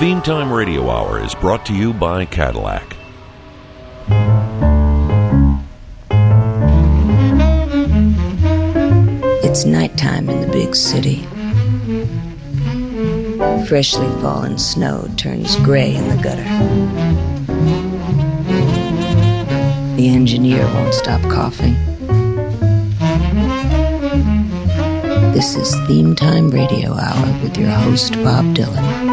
Theme Time Radio Hour is brought to you by Cadillac. It's nighttime in the big city. Freshly fallen snow turns gray in the gutter. The engineer won't stop coughing. This is Theme Time Radio Hour with your host, Bob Dylan.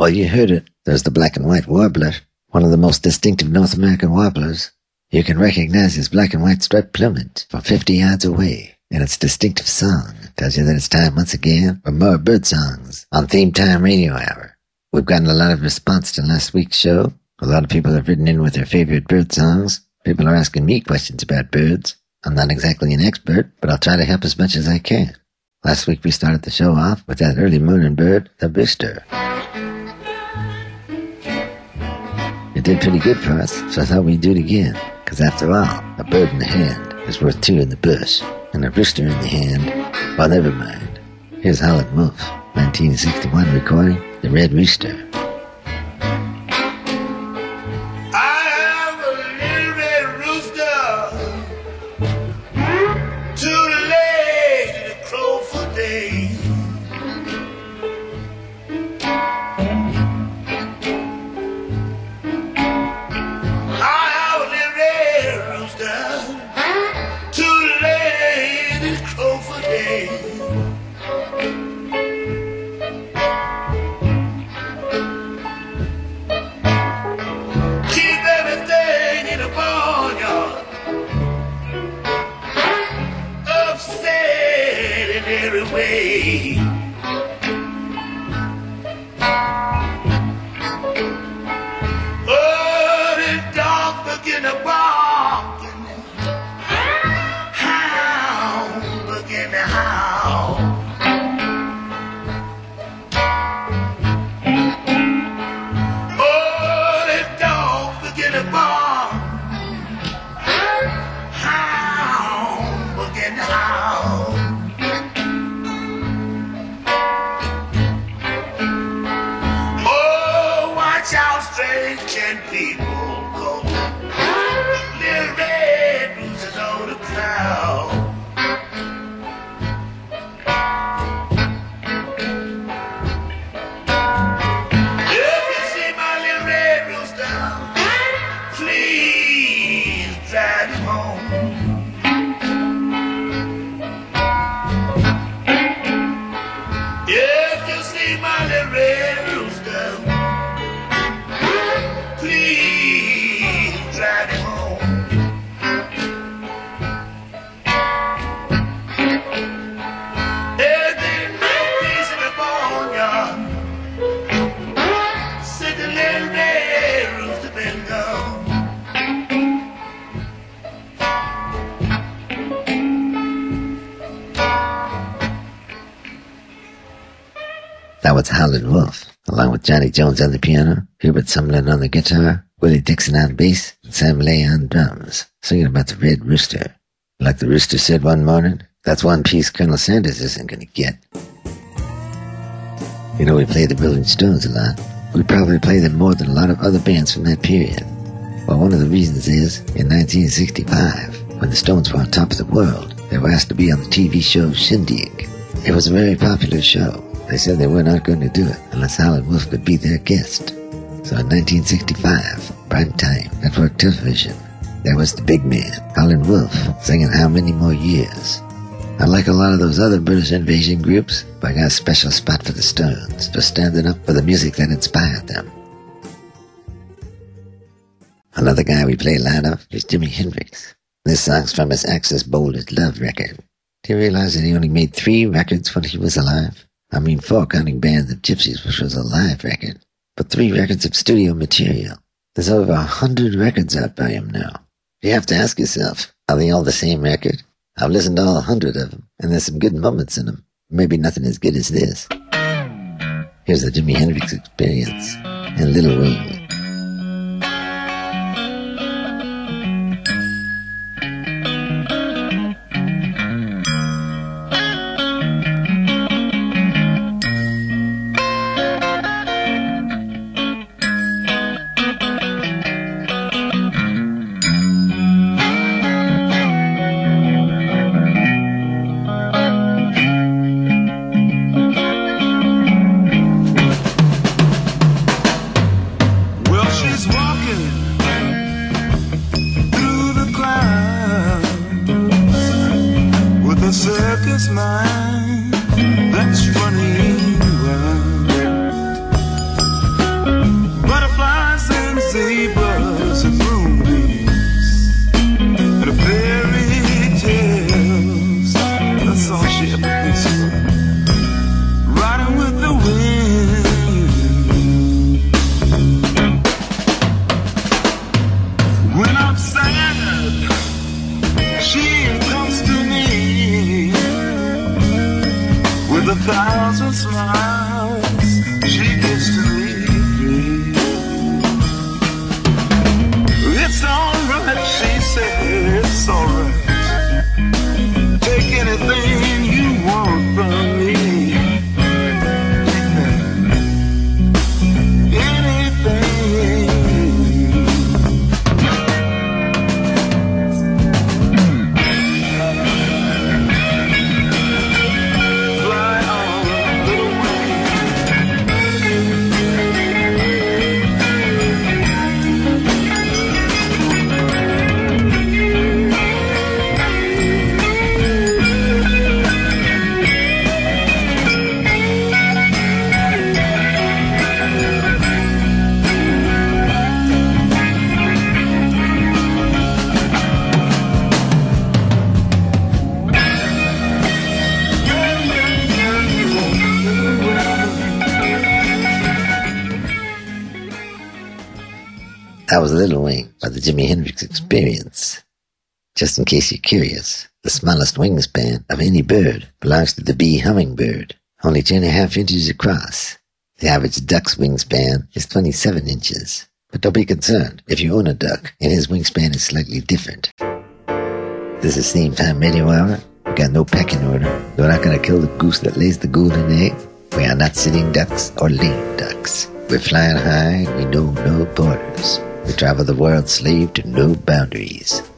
Well, you heard it. There's the black and white warbler, one of the most distinctive North American warblers. You can recognize his black and white striped plumage from 50 yards away, and its distinctive song tells you that it's time once again for more bird songs on Theme Time Radio Hour. We've gotten a lot of response to last week's show. A lot of people have written in with their favorite bird songs. People are asking me questions about birds. I'm not exactly an expert, but I'll try to help as much as I can. Last week we started the show off with that early morning bird, the rooster. It did pretty good for us, so I thought we'd do it again. Because after all, a bird in the hand is worth two in the bush, and a rooster in the hand, well, never mind. Here's Howlin' Wolf, 1961 recording, The Red Rooster. Jones on the piano, Hubert Sumlin on the guitar, Willie Dixon on bass, and Sam Lay on drums, singing about the Red Rooster. Like the rooster said one morning, that's one piece Colonel Sanders isn't going to get. You know, we play the Rolling Stones a lot. We probably play them more than a lot of other bands from that period. Well, one of the reasons is, in 1965, when the Stones were on top of the world, they were asked to be on the TV show Shindig. It was a very popular show. They said they were not going to do it unless Howlin' Wolf could be their guest. So in 1965, prime time, network television, there was the big man, Howlin' Wolf, singing How Many More Years. Unlike a lot of those other British invasion groups, I got a special spot for the Stones, for standing up for the music that inspired them. Another guy we play a lot of is Jimi Hendrix. This song's from his Axis Bold Love record. Do you realize that he only made three records when he was alive? I mean, four counting bands of Gypsys, which was a live record, but three records of studio material. There's over a hundred records out by him now. You have to ask yourself, are they all the same record? I've listened to all a hundred of them, and there's some good moments in them. Maybe nothing as good as this. Here's the Jimi Hendrix Experience and Little Wing. Just in case you're curious, the smallest wingspan of any bird belongs to the bee hummingbird, only two and a half inches across. The average duck's wingspan is 27 inches. But don't be concerned if you own a duck and his wingspan is slightly different. This is Theme Time Radio Hour. We got no pecking order. We're not going to kill the goose that lays the golden egg. We are not sitting ducks or lame ducks. We're flying high and we know no borders. We travel the world slave to no boundaries.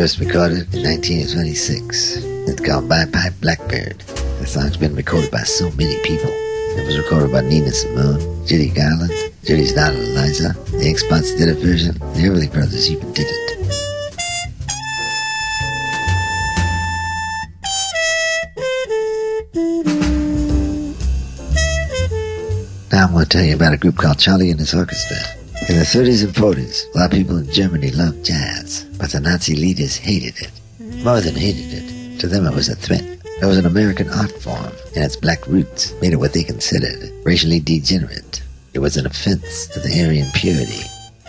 First recorded in 1926. It's called Bye Bye Blackbird. The song's been recorded by so many people. It was recorded by Nina Simone, Judy Garland, Judy's daughter Eliza. The Spots did a version. The Everly Brothers even did it. Now I'm going to tell you about a group called Charlie and his Orchestra. In the 30s and 40s, a lot of people in Germany loved jazz, but the Nazi leaders hated it. More than hated it, to them it was a threat. It was an American art form, and its black roots made it what they considered racially degenerate. It was an offense to the Aryan purity.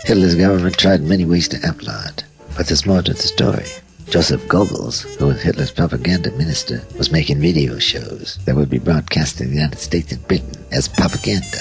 Hitler's government tried many ways to outlaw it, but there's more to the story. Joseph Goebbels, who was Hitler's propaganda minister, was making video shows that would be broadcast in the United States and Britain as propaganda.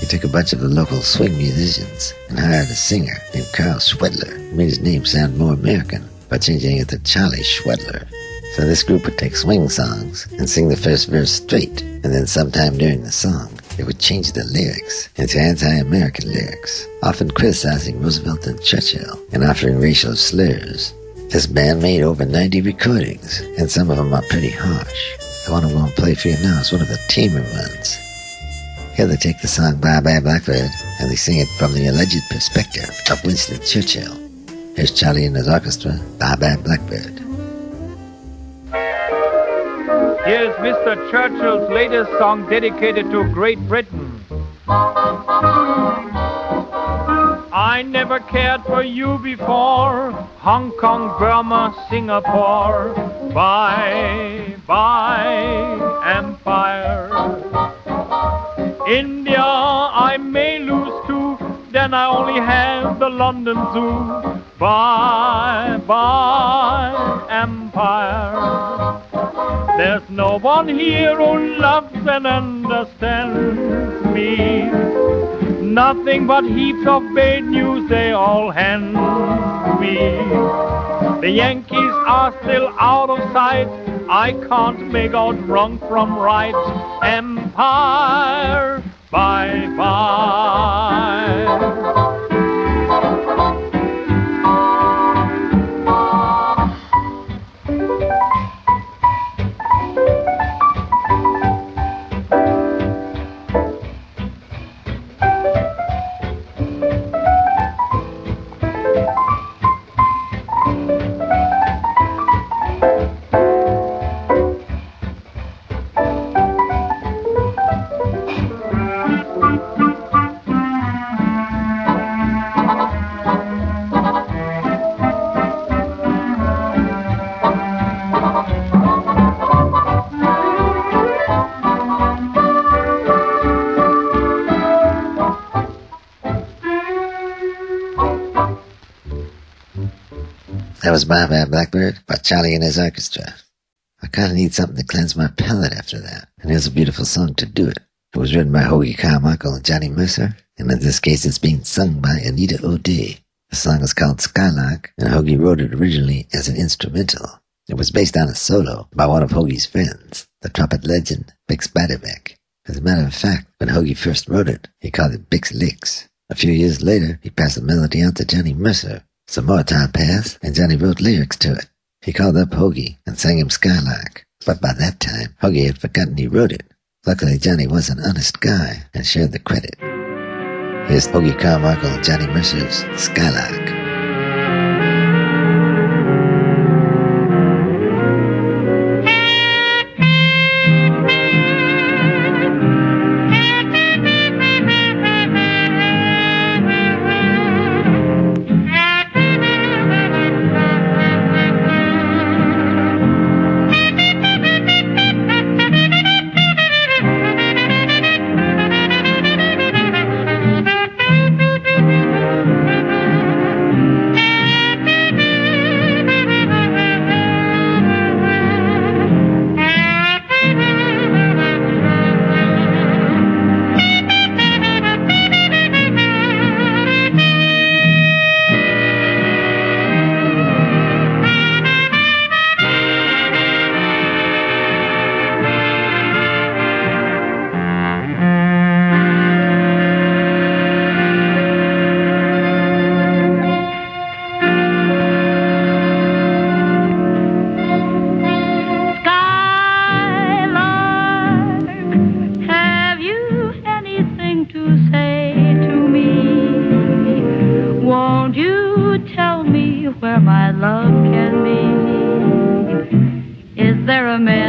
He took a bunch of the local swing musicians and hired a singer named Karl Schwedler, who made his name sound more American by changing it to Charlie Schwedler. So this group would take swing songs and sing the first verse straight, and then sometime during the song, they would change the lyrics into anti-American lyrics, often criticizing Roosevelt and Churchill and offering racial slurs. This band made over 90 recordings, and some of them are pretty harsh. The one I'm going to play for you now is one of the tamer ones. Here they take the song Bye Bye Blackbird and they sing it from the alleged perspective of Winston Churchill. Here's Charlie and his orchestra, Bye Bye Blackbird. Here's Mr. Churchill's latest song dedicated to Great Britain. I never cared for you before. Hong Kong, Burma, Singapore. Bye, bye, empire. India, I may lose Then I only have the London Zoo. Bye, bye, empire. There's no one here who loves and understands me. Nothing but heaps of bad news they all hand me. The Yankees are still out of sight. I can't make out wrong from right. Empire, bye bye. That was Bye Bye Blackbird by Charlie and his orchestra. I kind of need something to cleanse my palate after that, and here's a beautiful song to do it. It was written by Hoagy Carmichael and Johnny Mercer, and in this case it's being sung by Anita O'Day. The song is called Skylark, and Hoagy wrote it originally as an instrumental. It was based on a solo by one of Hoagy's friends, the trumpet legend Bix Beiderbecke. As a matter of fact, when Hoagy first wrote it, he called it Bix Licks. A few years later, he passed the melody on to Johnny Mercer. Some more time passed, and Johnny wrote lyrics to it. He called up Hoagy and sang him Skylark. But by that time, Hoagy had forgotten he wrote it. Luckily, Johnny was an honest guy and shared the credit. Here's Hoagy Carmichael and Johnny Mercer's Skylark. Skylark, where my love can be? Is there a meadow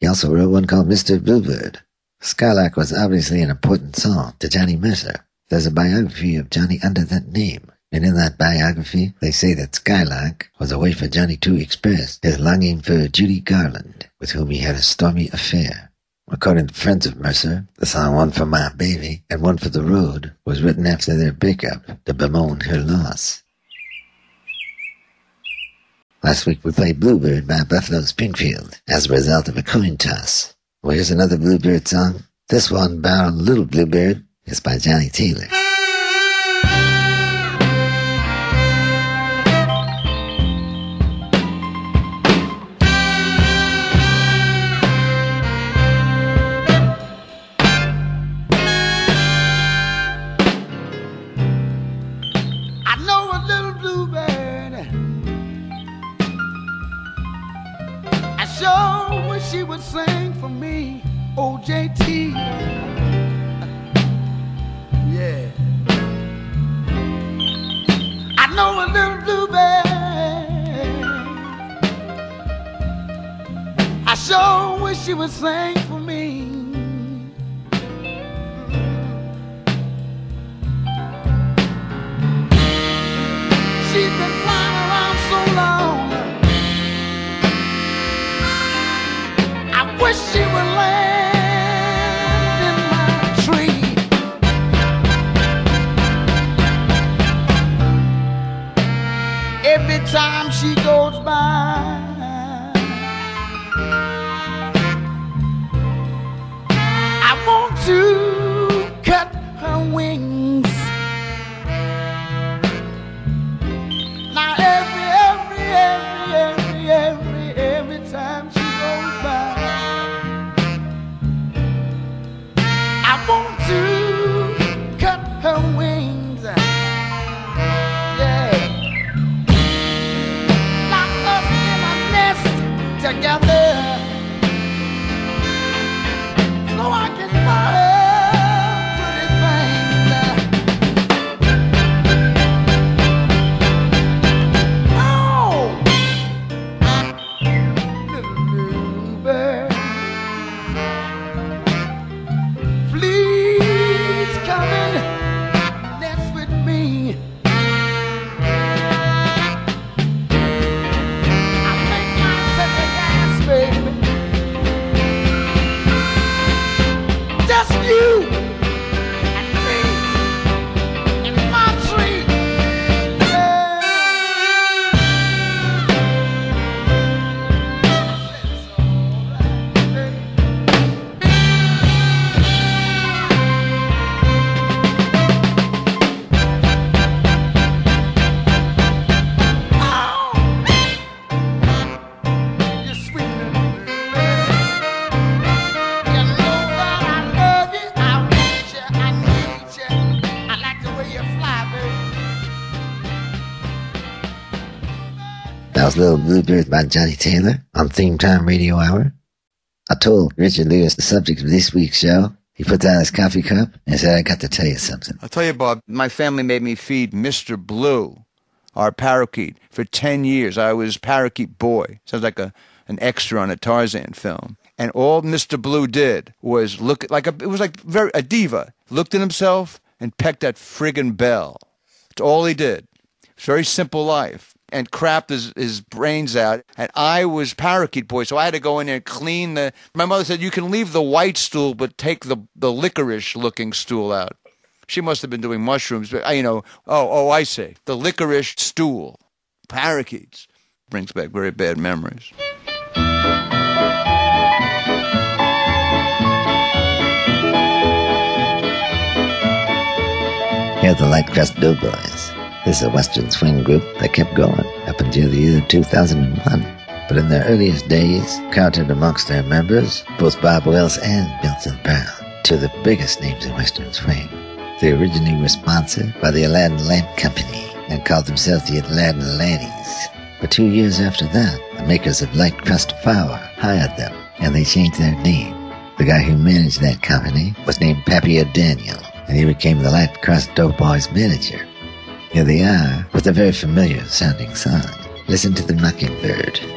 He also wrote one called Mr. Bluebird. Skylark was obviously an important song to Johnny Mercer. There's a biography of Johnny under that name, and in that biography they say that Skylark was a way for Johnny to express his longing for Judy Garland, with whom he had a stormy affair. According to friends of Mercer, the song One for My Baby and One for the Road was written after their breakup to bemoan her loss. Last week we played Bluebird by Buffalo Springfield as a result of a coin toss. Well, here's another Bluebird song. This one, Bound Little Bluebird, is by Johnnie Taylor. Together. So Bluebird by Johnnie Taylor on Theme Time Radio Hour. I told Richard Lewis the subject of this week's show. He put down his coffee cup and said, I got to tell you something. I'll tell you, Bob, my family made me feed Mr. Blue, our parakeet, for 10 years. I was parakeet boy. Sounds like a, an extra on a Tarzan film. And all Mr. Blue did was look like a, it was like very, a diva, looked at himself and pecked that friggin' bell. That's all he did. It's very simple life and crapped his, his brains out. And I was parakeet boy, so I had to go in there and clean the. My mother said, You can leave the white stool, but take the, the licorice looking stool out. She must have been doing mushrooms, but I, you know, oh, oh, I see. The licorice stool, parakeets, brings back very bad memories. Here's the Light Crust Doughboys. This is a Western swing group that kept going up until the year 2001. But in their earliest days, counted amongst their members both Bob Wills and Milton Brown, two of the biggest names in Western swing. They originally were sponsored by the Aladdin Lamp Company and called themselves the Aladdin Laddies. But two years after that, the makers of Light Crust Flour hired them, and they changed their name. The guy who managed that company was named Pappy Daniel, and he became the Light Crust Doughboys manager. Here they are with a very familiar sounding song. Listen to the Mockingbird.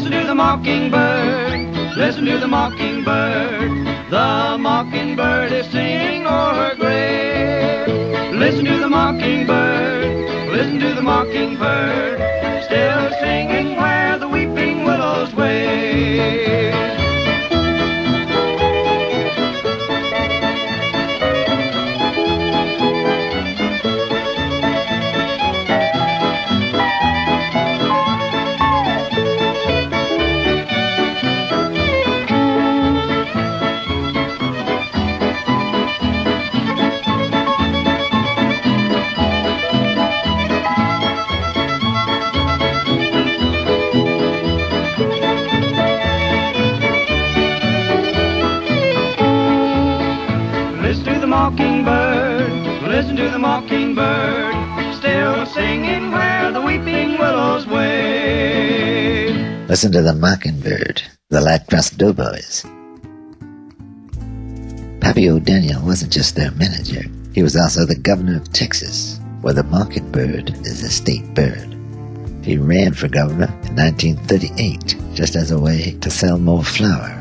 Listen to the mockingbird, listen to the mockingbird. The mockingbird is singing o'er her grave. Listen to the mockingbird, listen to the mockingbird. Still singing where the weeping willows wave. Listen to the Mockingbird, the Crust Doughboys. Pappy O'Daniel wasn't just their manager, he was also the governor of Texas, where the mockingbird is a state bird. He ran for governor in 1938 just as a way to sell more flour.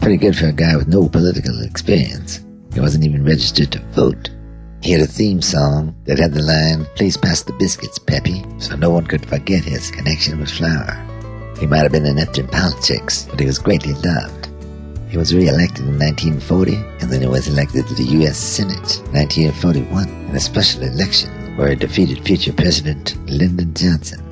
Pretty good for a guy with no political experience. He wasn't even registered to vote. He had a theme song that had the line, Please pass the biscuits, Pappy, so no one could forget his connection with flour. He might have been inept in politics, but he was greatly loved. He was re-elected in 1940, and then he was elected to the U.S. Senate in 1941 in a special election where he defeated future President Lyndon Johnson.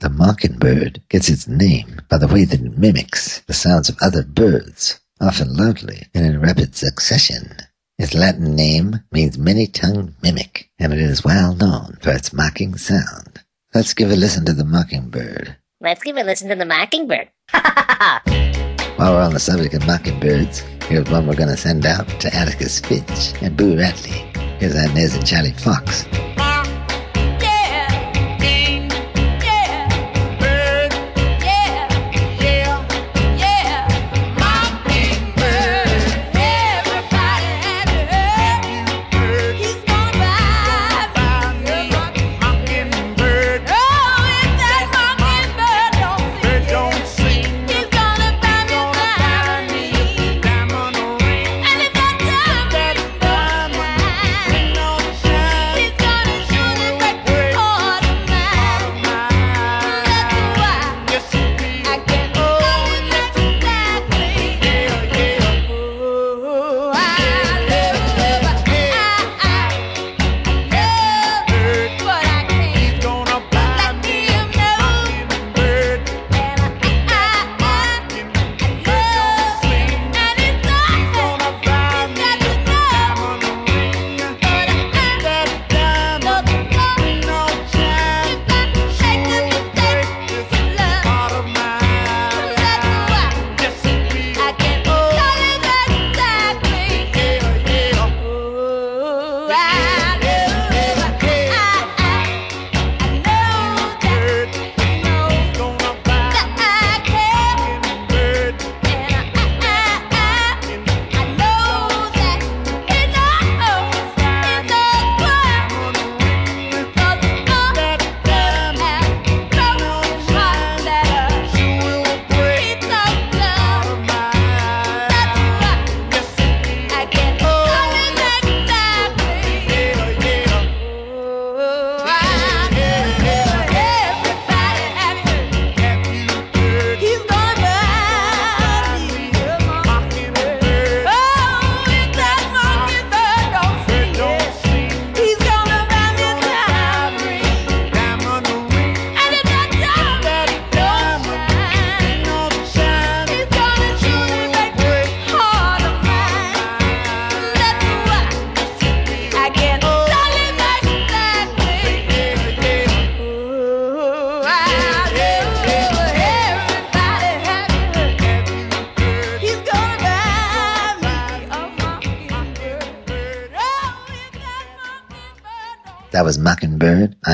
The mockingbird gets its name by the way that it mimics the sounds of other birds, often loudly and in rapid succession. Its Latin name means many-tongued mimic, and it is well known for its mocking sound. Let's give a listen to the mockingbird. Let's give a listen to the mockingbird. While we're on the subject of mockingbirds, here's one we're going to send out to Atticus Finch and Boo Radley. Here's Inez and Charlie Foxx.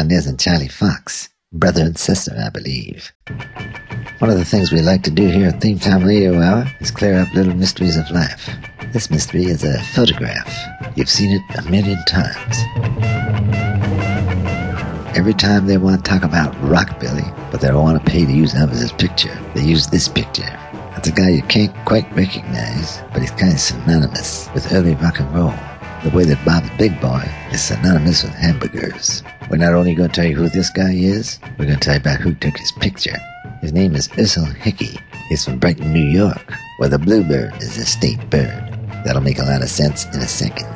Inez, and Charlie Foxx. Brother and sister, I believe. One of the things we like to do here at Theme Time Radio Hour is clear up little mysteries of life. This mystery is a photograph. You've seen it a million times. Every time they want to talk about Rockabilly, but they don't want to pay to use Elvis's picture, they use this picture. It's a guy you can't quite recognize, but he's kind of synonymous with early rock and roll. The way that Bob's Big Boy is synonymous with hamburgers. We're not only going to tell you who this guy is, we're going to tell you about who took his picture. His name is Ersel Hickey. He's from Brighton, New York, where the bluebird is a state bird. That'll make a lot of sense in a second.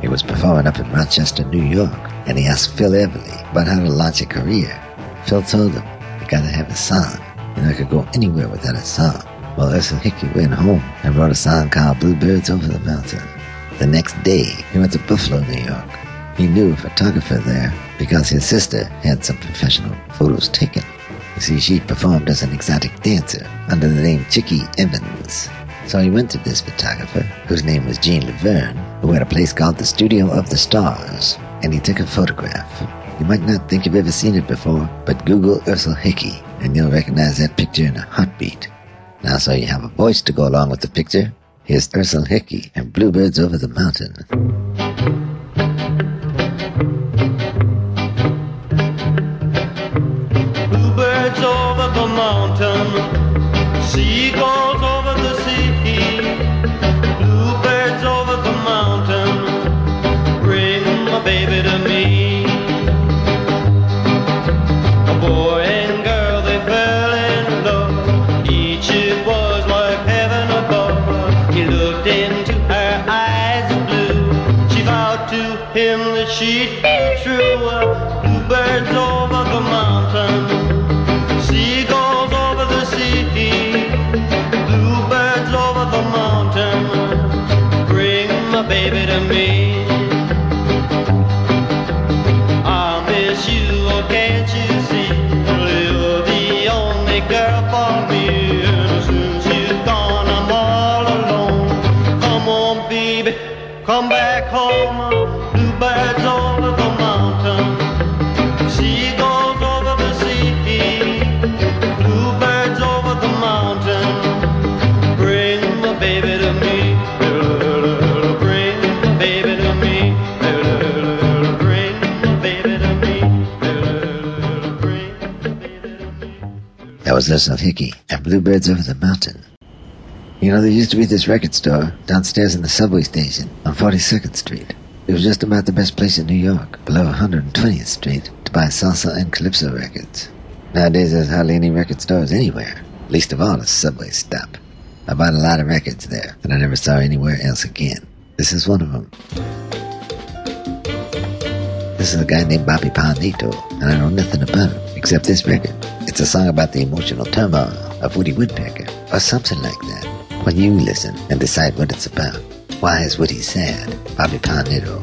He was performing up in Rochester, New York, and he asked Phil Everly about how to launch a career. Phil told him, you gotta have a song. You're not gonna go anywhere without a song. Well, Ersel Hickey went home and wrote a song called Bluebirds Over the Mountain. The next day, he went to Buffalo, New York. He knew a photographer there because his sister had some professional photos taken. You see, she performed as an exotic dancer under the name Chicky Evans. So he went to this photographer, whose name was Jean Laverne, who had a place called the Studio of the Stars, and he took a photograph. You might not think you've ever seen it before, but Google Ersel Hickey, and you'll recognize that picture in a heartbeat. Now, so you have a voice to go along with the picture. Here's Ersel Hickey and Bluebirds Over the Mountain. Baby to me. Was Ersel Hickey and Bluebirds Over the Mountain. You know, there used to be this record store downstairs in the subway station on 42nd Street. It was just about the best place in New York, below 120th Street, to buy salsa and calypso records. Nowadays, there's hardly any record stores anywhere, least of all a subway stop. I bought a lot of records there that I never saw anywhere else again. This is one of them. This is a guy named Bobby Palmito, and I know nothing about him except this record. It's a song about the emotional turmoil of Woody Woodpecker, or something like that. When you listen and decide what it's about. Why is Woody sad? Bobby Palmito.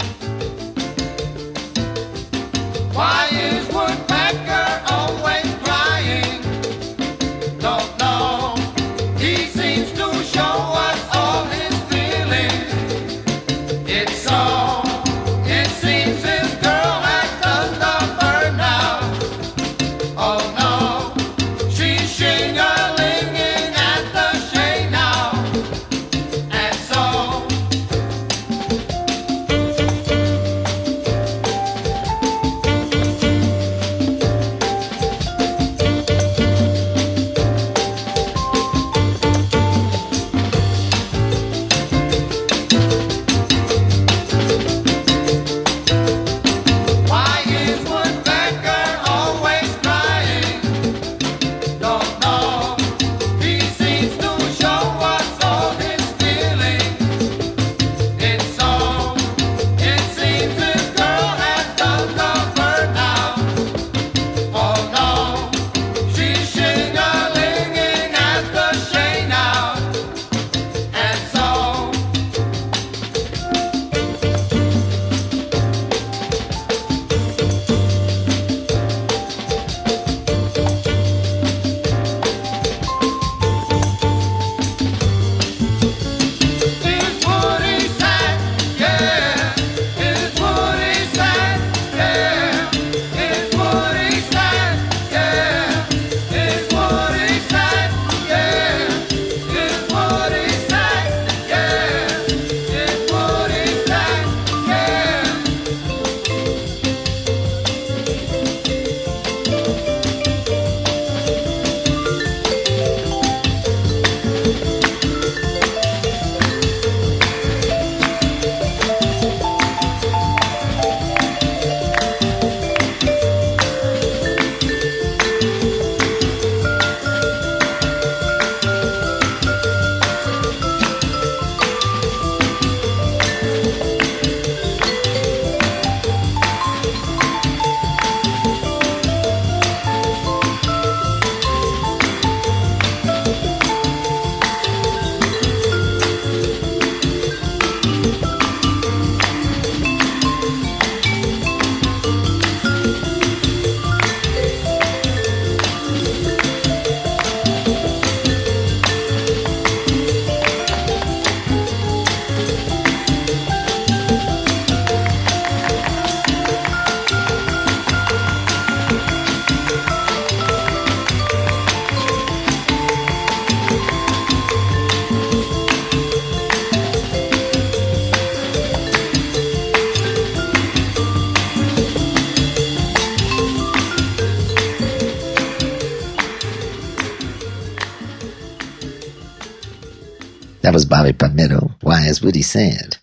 Sad?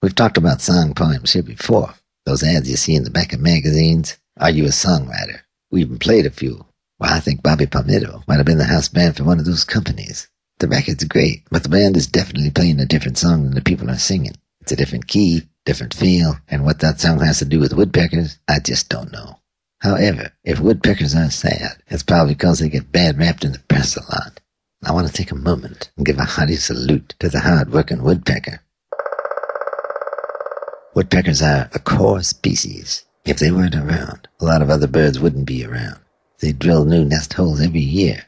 We've talked about song poems here before. Those ads you see in the back of magazines. Are you a songwriter? We even played a few. Well, I think Bobby Palmetto might have been the house band for one of those companies. The record's great, but the band is definitely playing a different song than the people are singing. It's a different key, different feel, and what that song has to do with woodpeckers, I just don't know. However, if woodpeckers are sad, it's probably because they get bad rapped in the press a lot. I want to take a moment and give a hearty salute to the hard-working woodpecker. Woodpeckers are a core species. If they weren't around, a lot of other birds wouldn't be around. They drill new nest holes every year.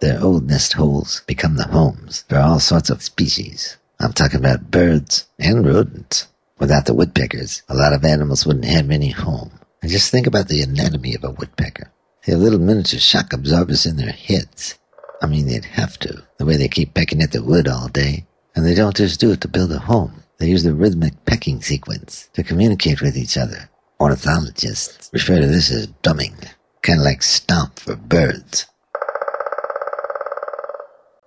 Their old nest holes become the homes for all sorts of species. I'm talking about birds and rodents. Without the woodpeckers, a lot of animals wouldn't have any home. And just think about the anatomy of a woodpecker. They have little miniature shock absorbers in their heads. I mean, they'd have to, the way they keep pecking at the wood all day. And they don't just do it to build a home. They use the rhythmic pecking sequence to communicate with each other. Ornithologists refer to this as drumming, kind of like stomp for birds.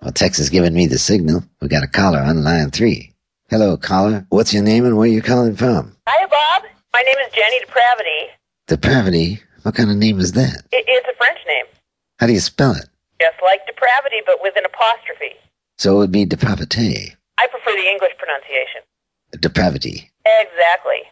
Well, Tex has given me the signal. We got a caller on line three. Hello, caller. What's your name and where are you calling from? Hi, Bob. My name is Jenny Depravity. Depravity? What kind of name is that? It, it's a French name, How do you spell it? just like depravity, but with an apostrophe. So it would be depravite. I prefer the English pronunciation. Depravity. Exactly.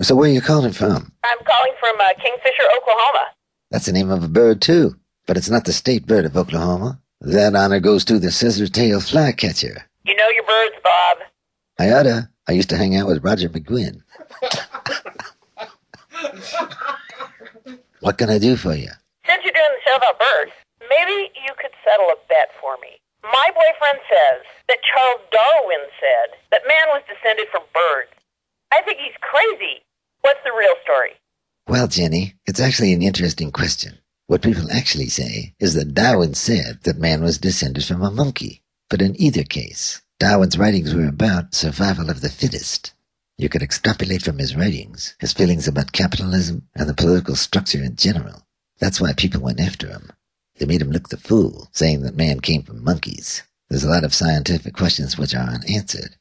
So where are you calling from? I'm calling from uh, Kingfisher, Oklahoma. That's the name of a bird, too. But it's not the state bird of Oklahoma. That honor goes to the scissor-tail flycatcher. You know your birds, Bob. I oughta. I used to hang out with Roger McGuinn. what can I do for you? Since you're doing the show about birds, maybe you could settle a bet for me. My boyfriend says that Charles Darwin said that man was descended from birds. I think he's crazy. What's the real story? Well, Jenny, it's actually an interesting question. What people actually say is that Darwin said that man was descended from a monkey. But in either case, Darwin's writings were about survival of the fittest. You could extrapolate from his writings his feelings about capitalism and the political structure in general. That's why people went after him. They made him look the fool, saying that man came from monkeys. There's a lot of scientific questions which are unanswered.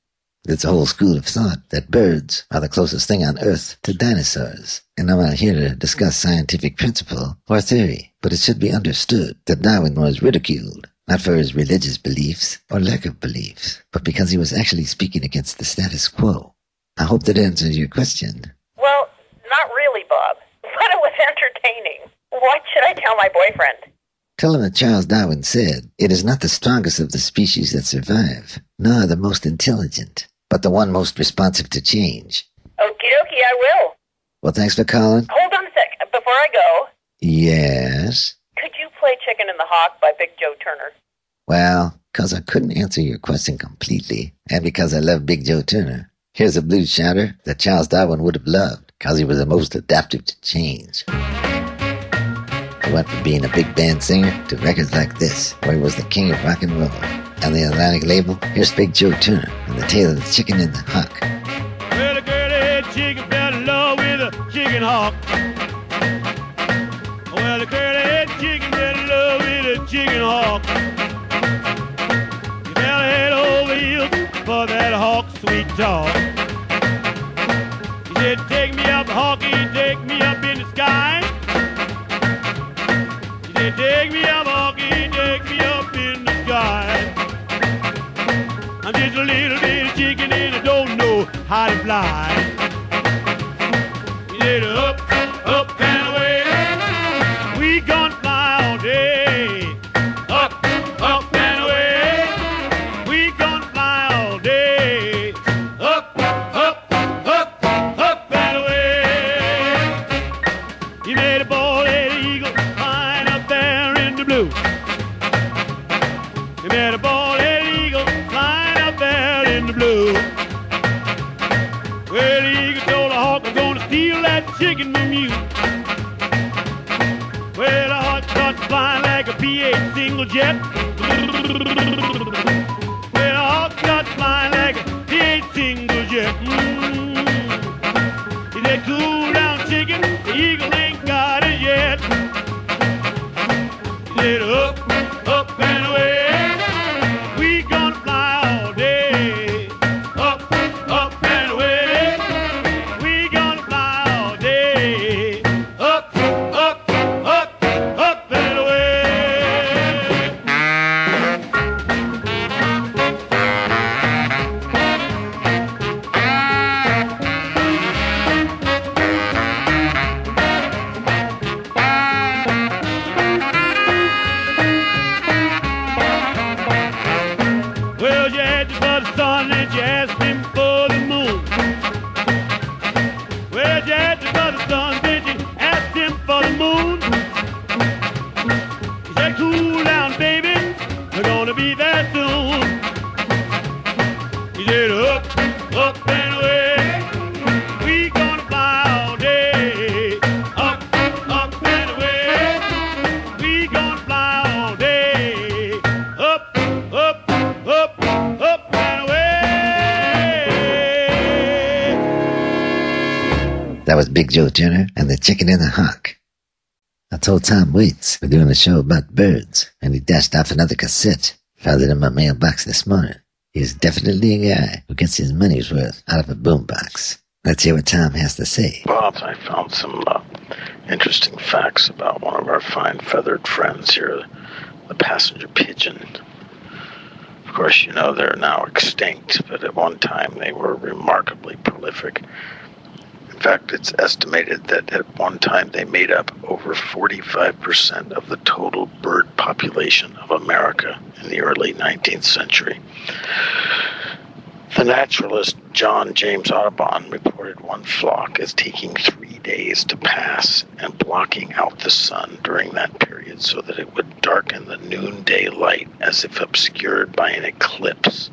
There's a whole school of thought that birds are the closest thing on Earth to dinosaurs. And I'm not here to discuss scientific principle or theory, but it should be understood that Darwin was ridiculed, not for his religious beliefs or lack of beliefs, but because he was actually speaking against the status quo. I hope that answers your question. Well, not really, Bob, but it was entertaining. What should I tell my boyfriend? Tell him that Charles Darwin said, it is not the strongest of the species that survive, nor the most intelligent, but the one most responsive to change. Okie dokie, I will. Well, thanks for calling. Hold on a sec. Before I go, Yes. could you play Chicken and the Hawk by Big Joe Turner? Well, because I couldn't answer your question completely, and because I love Big Joe Turner, here's a blues shouter that Charles Darwin would have loved, because he was the most adaptive to change. Went from being a big band singer to records like this, where he was the king of rock and roll. On the Atlantic label, here's Big Joe Turner and the tale of the chicken and the hawk. Well, a girl chicken fell in love with a chicken hawk. Well, a girl chicken fell in love with a chicken hawk. She fell head over heels for that hawk sweet talk. She said, Take me up, hawky, take me up in the sky. She Take me up, hawky, take me up in the sky. I'm just a little bitty chicken and I don't know how to fly. Up, up P-8 single jet. Well, hawk starts flying like a P-8 single jet. Mm. He said, cool down, chicken, the eagle Joe Turner and the Chicken and the Hawk. I told Tom Waits we're doing a show about birds, and he dashed off another cassette. Found it in my mailbox this morning. He's definitely a guy who gets his money's worth out of a boombox. Let's hear what Tom has to say. Bob, I found some uh, interesting facts about one of our fine feathered friends here, the passenger pigeon. Of course, you know they're now extinct, but at one time they were remarkably prolific. In fact, it's estimated that at one time they made up over 45% of the total bird population of America in the early 19th century. The naturalist John James Audubon reported one flock as taking three days to pass and blocking out the sun during that period so that it would darken the noonday light as if obscured by an eclipse.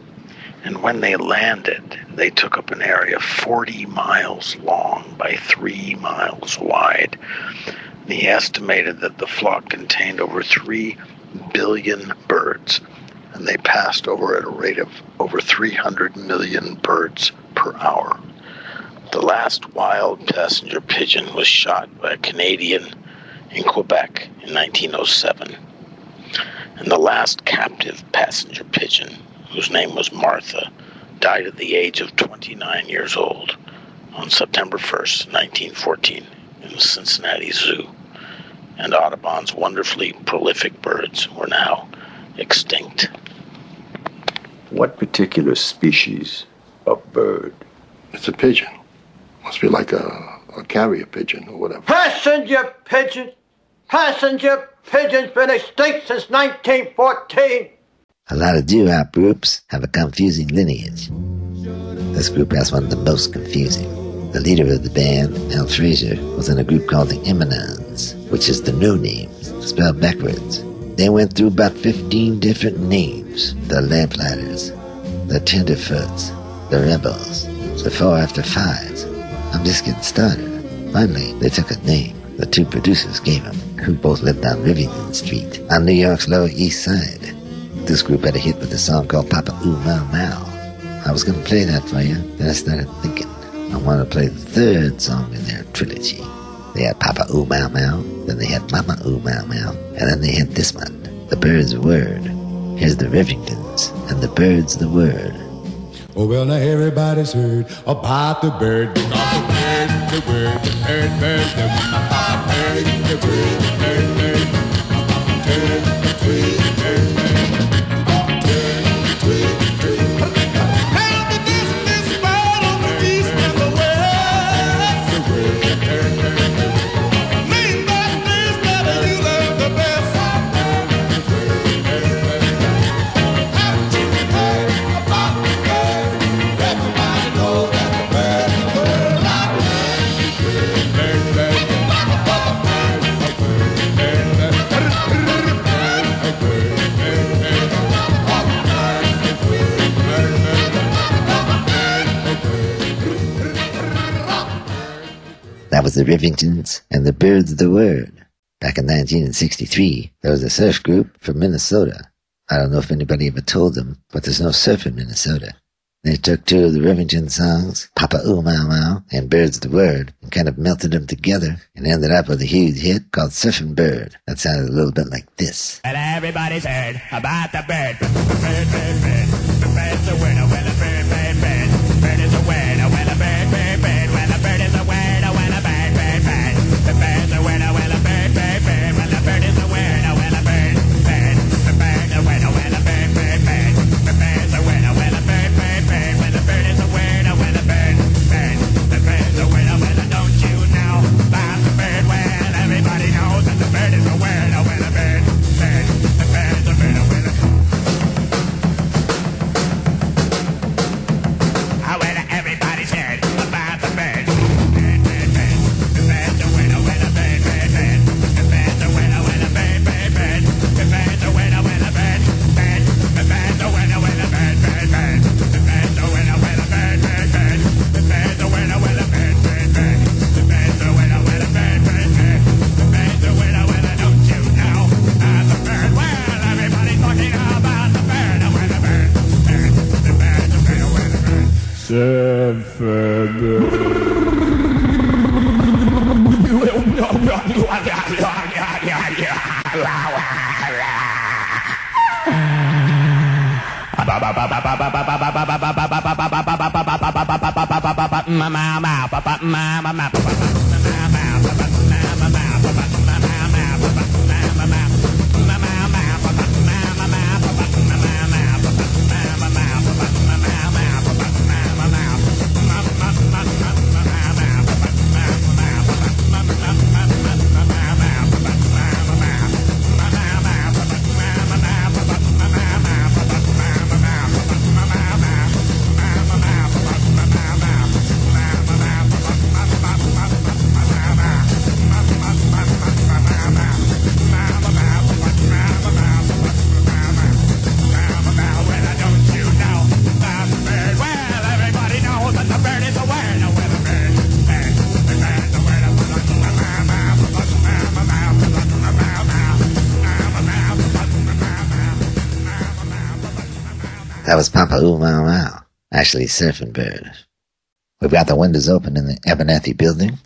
And when they landed, they took up an area 40 miles long by 3 miles wide. And he estimated that the flock contained over 3 billion birds, and they passed over at a rate of over 300 million birds per hour. The last wild passenger pigeon was shot by a Canadian in Quebec in 1907. And the last captive passenger pigeon, whose name was Martha, died at the age of 29 years old on September 1st, 1914, in the Cincinnati Zoo. And Audubon's wonderfully prolific birds were now extinct. What particular species of bird? It's a pigeon. Must be like a, a carrier pigeon or whatever. Passenger pigeon! Passenger pigeons been extinct since 1914. A lot of doo-wop groups have a confusing lineage. This group has one of the most confusing. The leader of the band, Al Frazier, was in a group called the Eminons, which is the No Names, spelled backwards. They went through about 15 different names. The Lamplighters, the Tenderfoots, the Rebels, the Four After Fives. I'm just getting started. Finally, they took a name the two producers gave them, who both lived on Rivington Street, on New York's Lower East Side. This group had a hit with a song called Papa Ooh Mau Mau. I was going to play that for you, then I started thinking I want to play the third song in their trilogy. They had Papa Ooh Mau Mau, then they had Mama Ooh Mau Mau, and then they had this one, The Bird's Word. Here's the Rivingtons, and the Bird's the Word. Oh, well, now everybody's heard about the bird. The bird, the bird, the bird, bird, the bird, the bird, the bird, bird. Turn, the tree, bird, bird. Turn, was the Rivingtons and the Birds of the Word. Back in 1963, there was a surf group from Minnesota. I don't know if anybody ever told them, but there's no surf in Minnesota. They took two of the Rivington songs, Papa Ooh Mau Mau and Birds of the Word, and kind of melted them together and ended up with a huge hit called Surfing Bird. That sounded a little bit like this. Well, everybody's heard about the bird. Bird, bird, bird. The bird's a word. That was Papa Ooh Wow Wow, actually Surfing Bird. We've got the windows open in the Abernathy building.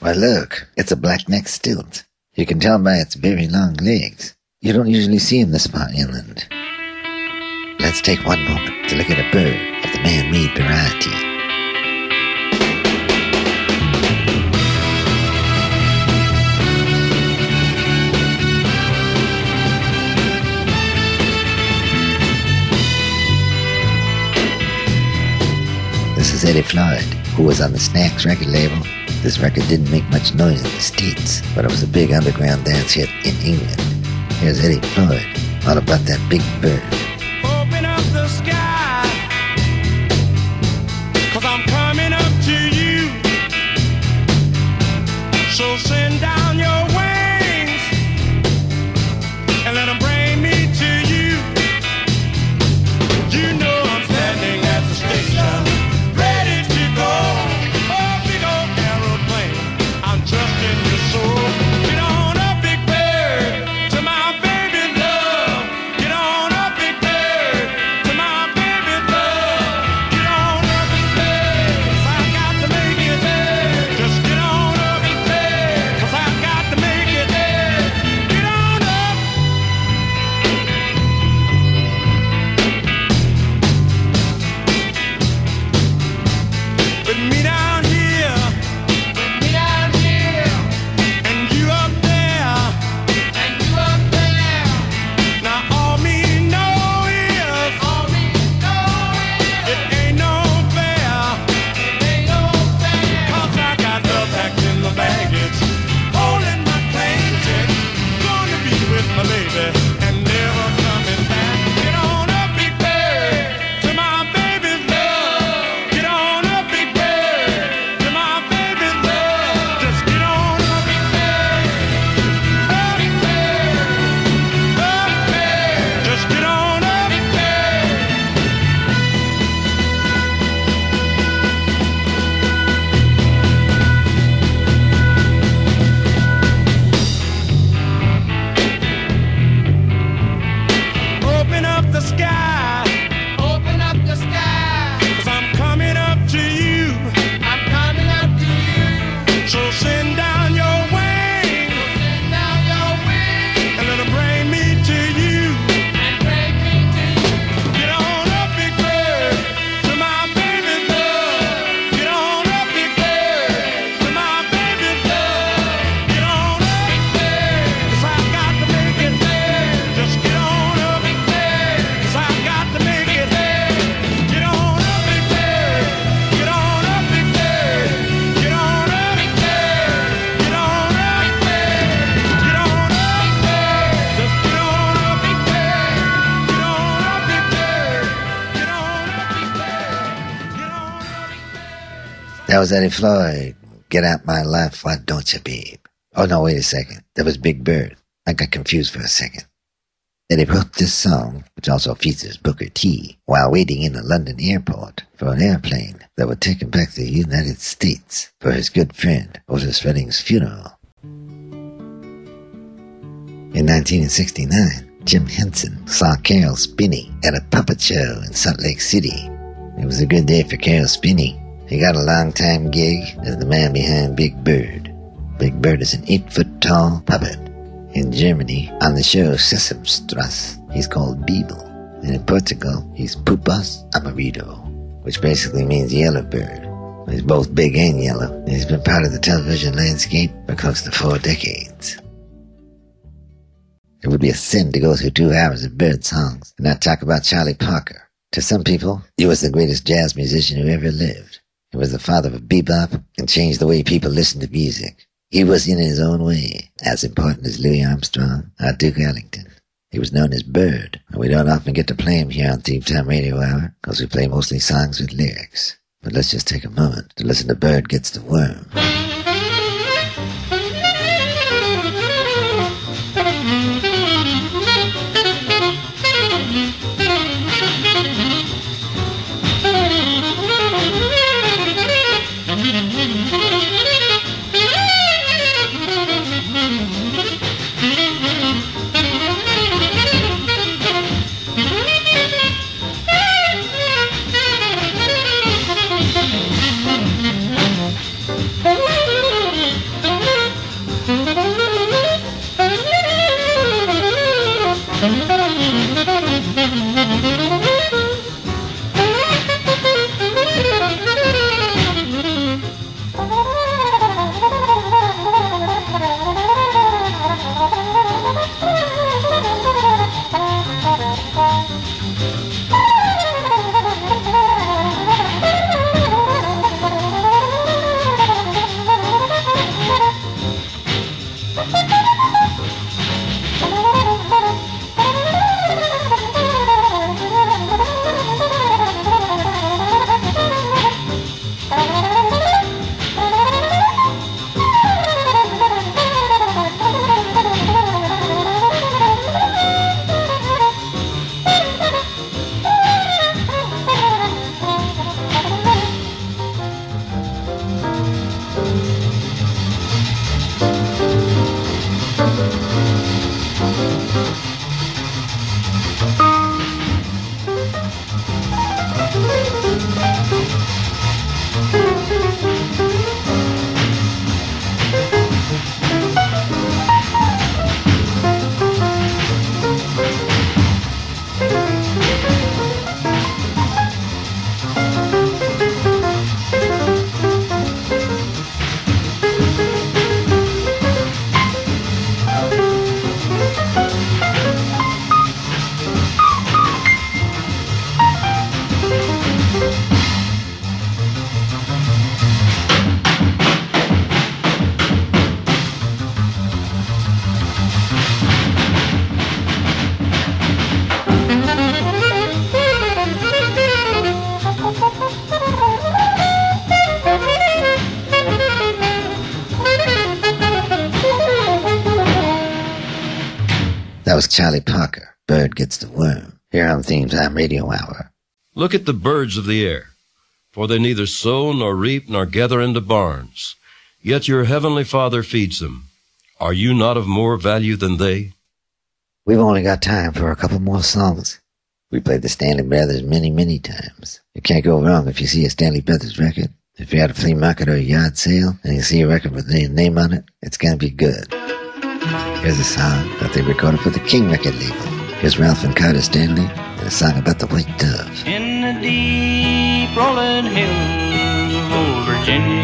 Why look, it's a black-necked stilt. You can tell by its very long legs. You don't usually see 'em this far inland. Let's take one moment to look at a bird of the man-made variety. Eddie Floyd, who was on the Stax record label. This record didn't make much noise in the States, but it was a big underground dance hit in England. Here's Eddie Floyd, all about that big bird. That was Eddie Floyd. Get out my life, why don't you, babe? Oh no, wait a second. That was Big Bird. I got confused for a second. Eddie wrote this song, which also features Booker T, while waiting in a London airport for an airplane that would take him back to the United States for his good friend Otis Redding's funeral. In 1969, Jim Henson saw Caroll Spinney at a puppet show in Salt Lake City. It was a good day for Caroll Spinney. He got a long time gig as the man behind Big Bird. Big Bird is an eight foot tall puppet. In Germany, on the show Sesamstrasse, he's called Beeble. And in Portugal, he's Pupas Amarillo, which basically means yellow bird. He's both big and yellow, and he's been part of the television landscape for close to four decades. It would be a sin to go through two hours of bird songs and not talk about Charlie Parker. To some people, he was the greatest jazz musician who ever lived. He was the father of bebop and changed the way people listened to music. He was in his own way as important as Louis Armstrong or Duke Ellington. He was known as Bird, and we don't often get to play him here on Theme Time Radio Hour because we play mostly songs with lyrics. But let's just take a moment to listen to Bird Gets the Worm. Charlie Parker. Bird gets the worm. Here on Theme Time Radio Hour. Look at the birds of the air, for they neither sow nor reap nor gather into barns, yet your heavenly Father feeds them. Are you not of more value than they? We've only got time for a couple more songs. We played the Stanley Brothers many, many times. You can't go wrong if you see a Stanley Brothers record. If you're at a flea market or a yard sale and you see a record with their name on it, it's gonna be good. Here's a song that they recorded for the King record label. Here's Ralph and Carter Stanley and a song about the white dove. In the deep rolling hills of old Virginia,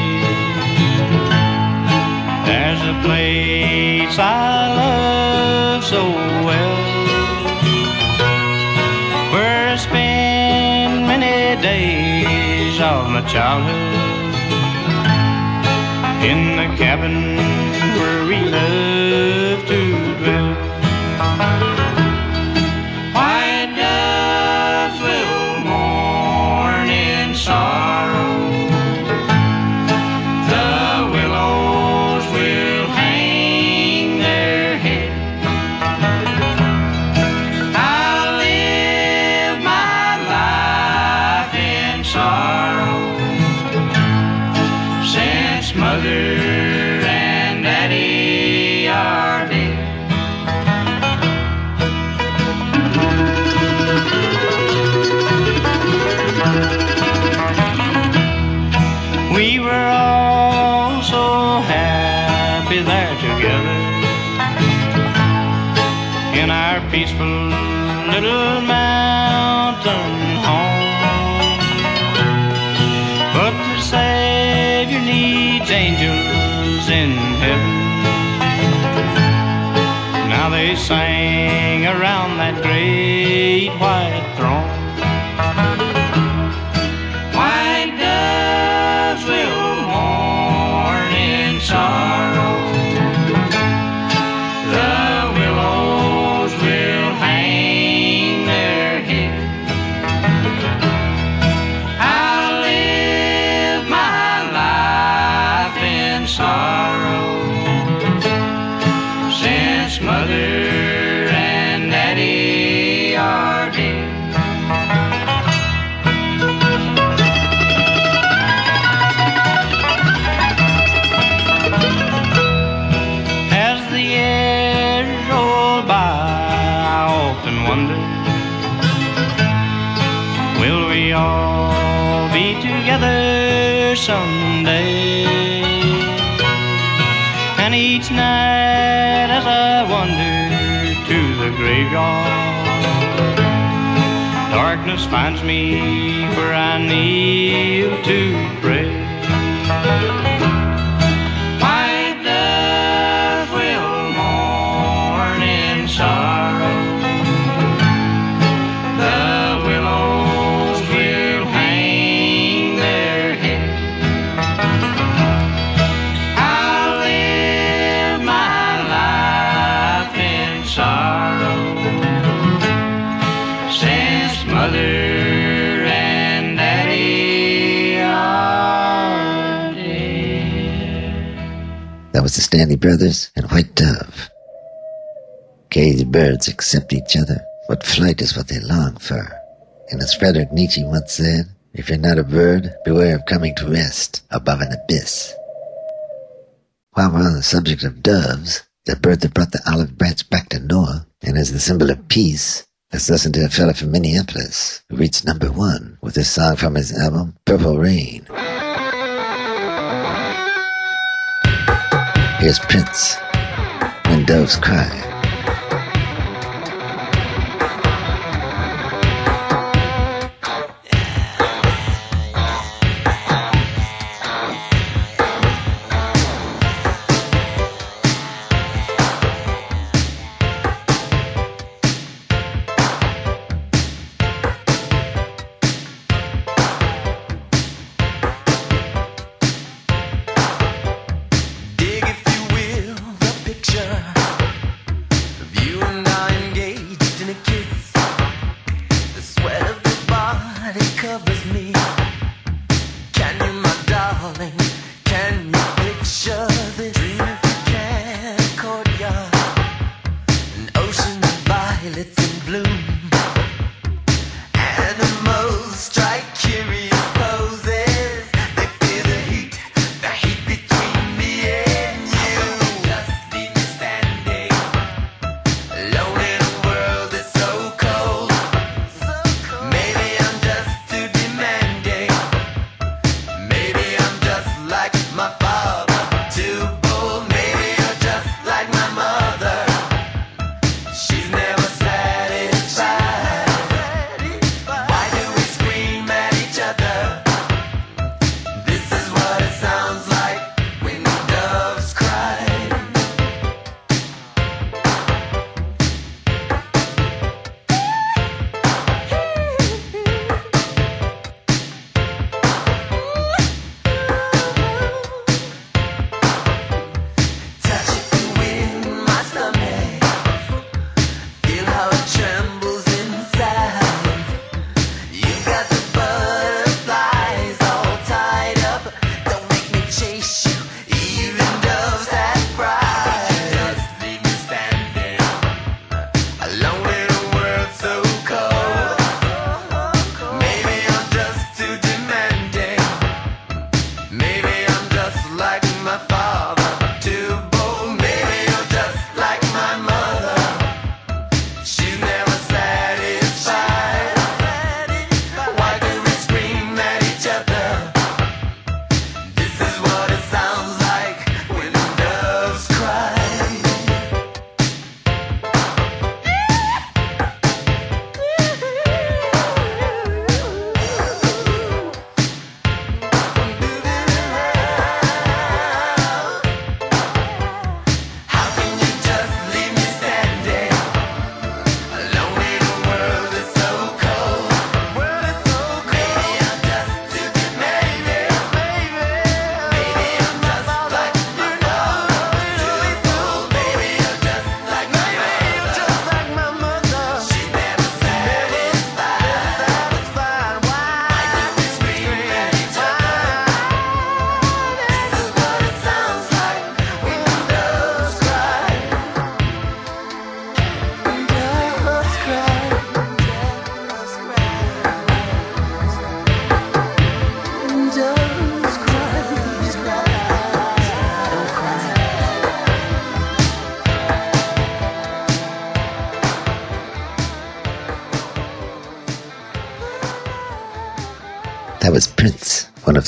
there's a place I love so well, where I spend many days of my childhood in the cabin love to dwell. me. Stanley Brothers, and White Dove. Caged birds accept each other, but flight is what they long for. And as Frederick Nietzsche once said, if you're not a bird, beware of coming to rest above an abyss. While we're on the subject of doves, the bird that brought the olive branch back to Noah and is the symbol of peace, let's listen to a fellow from Minneapolis who reached number one with his song from his album, Purple Rain. Here's Prince when doves cry.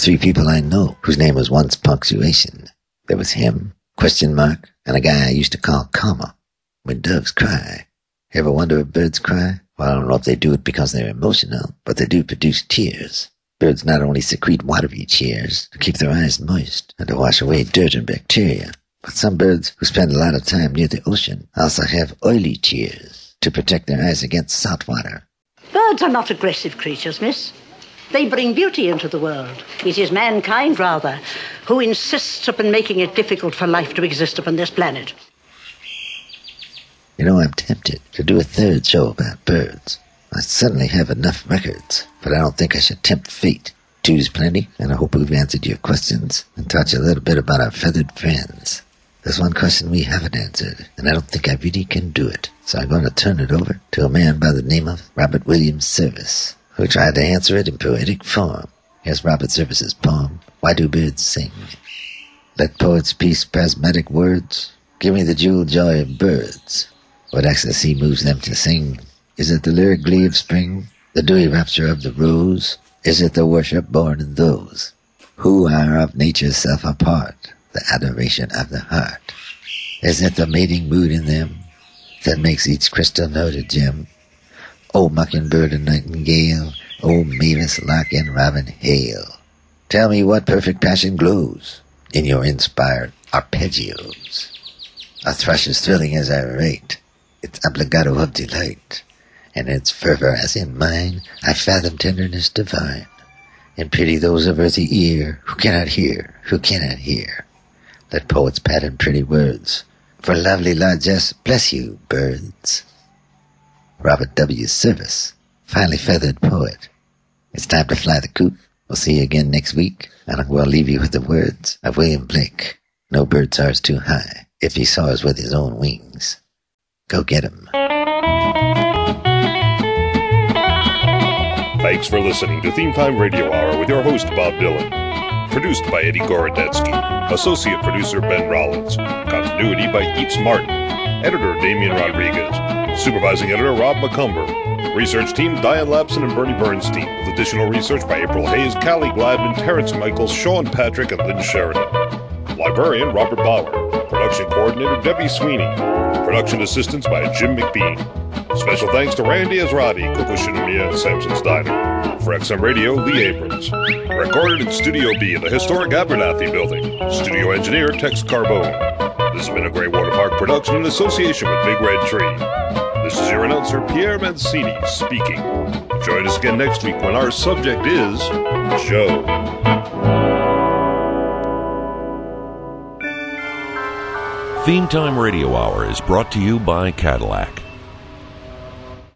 Three people I know whose name was once punctuation. There was him, question mark, and a guy I used to call comma. When doves cry. Ever wonder if birds cry? Well, I don't know if they do it because they're emotional, but they do produce tears. Birds not only secrete watery tears to keep their eyes moist and to wash away dirt and bacteria, but some birds who spend a lot of time near the ocean also have oily tears to protect their eyes against salt water. Birds are not aggressive creatures, miss. They bring beauty into the world. It is mankind, rather, who insists upon making it difficult for life to exist upon this planet. You know, I'm tempted to do a third show about birds. I certainly have enough records, but I don't think I should tempt fate. Two's plenty, and I hope we've answered your questions and taught you a little bit about our feathered friends. There's one question we haven't answered, and I don't think I really can do it, so I'm going to turn it over to a man by the name of Robert William Service, who tried to answer it in poetic form. Here's Robert Service's poem, Why Do Birds Sing? Let poets piece prismatic words. Give me the jewel joy of birds. What ecstasy moves them to sing? Is it the lyric glee of spring? The dewy rapture of the rose? Is it the worship born in those who are of nature's self apart? The adoration of the heart? Is it the mating mood in them that makes each crystal note a gem? O mockingbird and nightingale, O mavis, lark, and robin, hail! Tell me what perfect passion glows in your inspired arpeggios. A thrush is thrilling as I rate its obligato of delight, and its fervor as in mine I fathom tenderness divine, and pity those of earthy ear who cannot hear, who cannot hear. Let poets pattern pretty words for lovely largesse. Bless you, birds. Robert W. Service, finely feathered poet. It's time to fly the coop. We'll see you again next week, and I will leave you with the words of William Blake. No bird soars too high if he soars with his own wings. Go get him. Thanks for listening to Theme Time Radio Hour with your host, Bob Dylan. Produced by Eddie Gorodetsky. Associate producer, Ben Rollins. Continuity by Eats Martin. Editor, Damian Rodriguez. Supervising editor, Rob McCumber. Research team, Diane Lapson and Bernie Bernstein. With additional research by April Hayes, Callie Gladman, Terrence Michaels, Sean Patrick, and Lynn Sheridan. Librarian, Robert Bauer. Production coordinator, Debbie Sweeney. Production assistance by Jim McBean. Special thanks to Randy Ezratty, Coco Shinomiya, and Samson's Diner. For XM Radio, Lee Abrams. Recorded in Studio B in the historic Abernathy building. Studio engineer, Tex Carbone. This has been a Greywater Park production in association with Big Red Tree. This is your announcer, Pierre Mancini, speaking. Join us again next week when our subject is Joe. Theme Time Radio Hour is brought to you by Cadillac.